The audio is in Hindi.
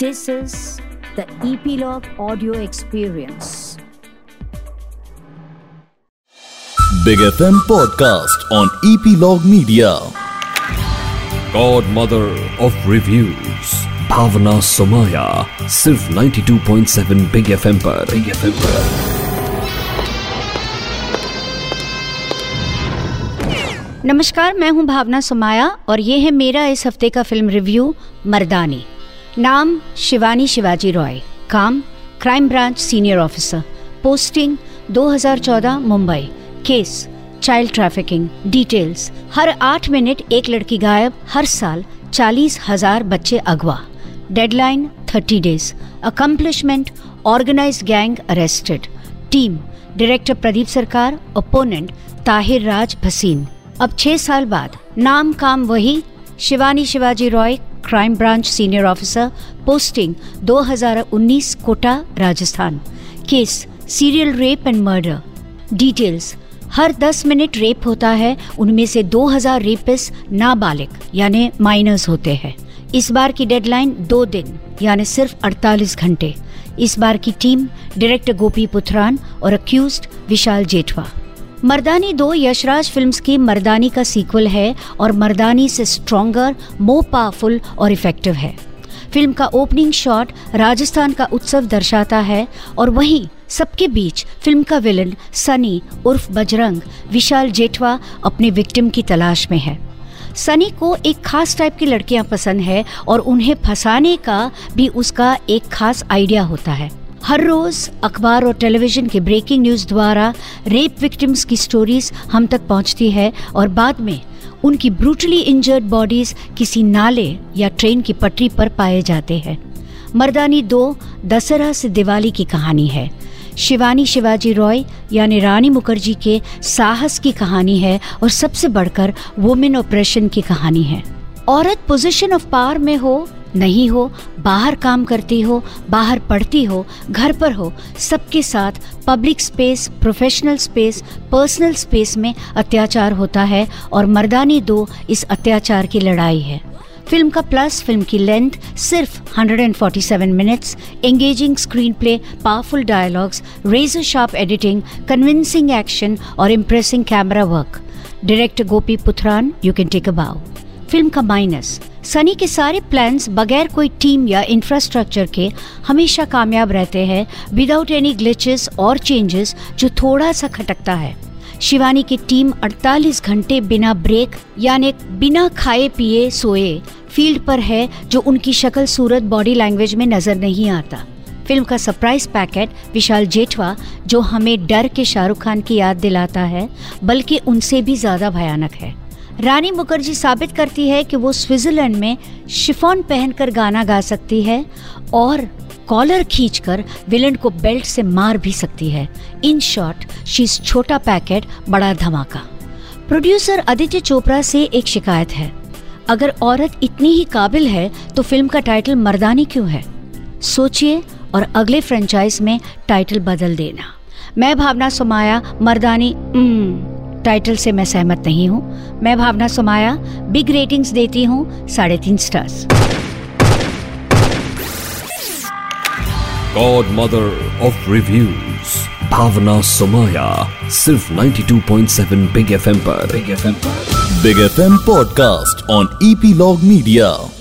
This is the Epilogue Audio Experience. Big FM podcast on Epilogue Media. Godmother of Reviews Bhavna Somaya सिर्फ़ 92.7 बिग एफएम पर बिग एफएम पर नमस्कार मैं हूँ भावना सुमाया और ये है मेरा इस हफ़्ते का फ़िल्म रिव्यू मर्दानी नाम शिवानी शिवाजी रॉय, काम crime branch senior officer posting 2014 Mumbai case child trafficking details हर आठ मिनट एक लड़की गायब, हर साल चालीस हज़ार बच्चे अगवा। Deadline thirty days accomplishment organise gang arrested team director Pradeep Sarkar opponent Tahir राज भसीन अब छह साल बाद, नाम काम वही, Shivani Shivaji Roy crime branch senior officer posting 2019 Kota, Rajasthan. Case serial rape and murder details her 10 minute rape होता है, उनमें से 2000 रेपिस नाबालिग, यानी माइनर्स होते हैं। इस बार की डेडलाइन दो दिन, यानी सिर्फ़ 48 घंटे। इस बार की टीम डायरेक्टर गोपी पुथरान और अक्यूज विशाल जेठवा। मर्दानी दो यशराज फिल्म्स की मर्दानी का सीक्वल है और मर्दानी से स्ट्रॉन्गर मोर पावरफुल और इफ़ेक्टिव है। फ़िल्म का ओपनिंग शॉट राजस्थान का उत्सव दर्शाता है और वहीं सबके बीच फ़िल्म का विलन सनी उर्फ़ बजरंग, विशाल जेठवा अपने विक्टिम की तलाश में है। सनी को एक खास टाइप की लड़कियाँ पसंद है और उन्हें फंसाने का भी उसका एक खास आइडिया होता है। हर रोज अखबार और टेलीविज़न के ब्रेकिंग न्यूज़ द्वारा रेप विक्टिम्स की स्टोरीज हम तक पहुँचती है और बाद में उनकी ब्रूटली इंजर्ड बॉडीज किसी नाले या ट्रेन की पटरी पर पाए जाते हैं। मर्दानी दो दशहरा से दिवाली की कहानी है। शिवानी शिवाजी रॉय यानी रानी मुखर्जी के साहस की कहानी है और सबसे बढ़कर वुमेन ऑपरेशन की कहानी है। औरत पोजीशन ऑफ़ पावर में हो नहीं हो, बाहर काम करती हो, बाहर पढ़ती हो, घर पर हो, सबके साथ public space professional space personal space में अत्याचार होता है और मर्दानी दो इस अत्याचार की लड़ाई है। फ़िल्म का प्लस फ़िल्म की लेंथ सिर्फ़ 147 minutes engaging screen play powerful dialogues razor sharp editing convincing action और impressing camera work director Gopi Puthran you can take a bow film का माइनस सनी के सारे प्लान्स बगैर कोई टीम या इंफ्रास्ट्रक्चर के हमेशा कामयाब रहते हैं विदाउट एनी ग्लिचेस और चेंजेस जो थोड़ा सा खटकता है। शिवानी की टीम 48 घंटे बिना ब्रेक यानी बिना खाए पिए सोए फ़ील्ड पर है जो उनकी शक्ल सूरत बॉडी लैंग्वेज में नज़र नहीं आता। फ़िल्म का सरप्राइज़ पैकेट विशाल जेठवा, जो हमें डर के शाहरुख खान की याद दिलाता है, बल्कि उनसे भी ज़्यादा भयानक है। रानी मुखर्जी साबित करती है कि वो स्विट्जरलैंड में शिफॉन पहनकर गाना गा सकती है और कॉलर खींचकर विलन को बेल्ट से मार भी सकती है। इन शॉर्ट शीज छोटा पैकेट, बड़ा धमाका। प्रोड्यूसर आदित्य चोपड़ा से एक शिकायत है। अगर औरत इतनी ही काबिल है तो फ़िल्म का टाइटल मर्दानी क्यों है? सोचिए और अगले फ्रेंचाइज में टाइटल बदल देना। मैं भावना सुमाया, मर्दानी टाइटल से मैं सहमत नहीं हूँ। मैं भावना सुमाया बिग रेटिंग्स देती हूँ साढ़े तीन stars Godmother of Reviews Bhavna Somaya सिर्फ़ 92.7 बिग एफएम पर। बिग एफएम पर। Big FM podcast on Epilogue Media.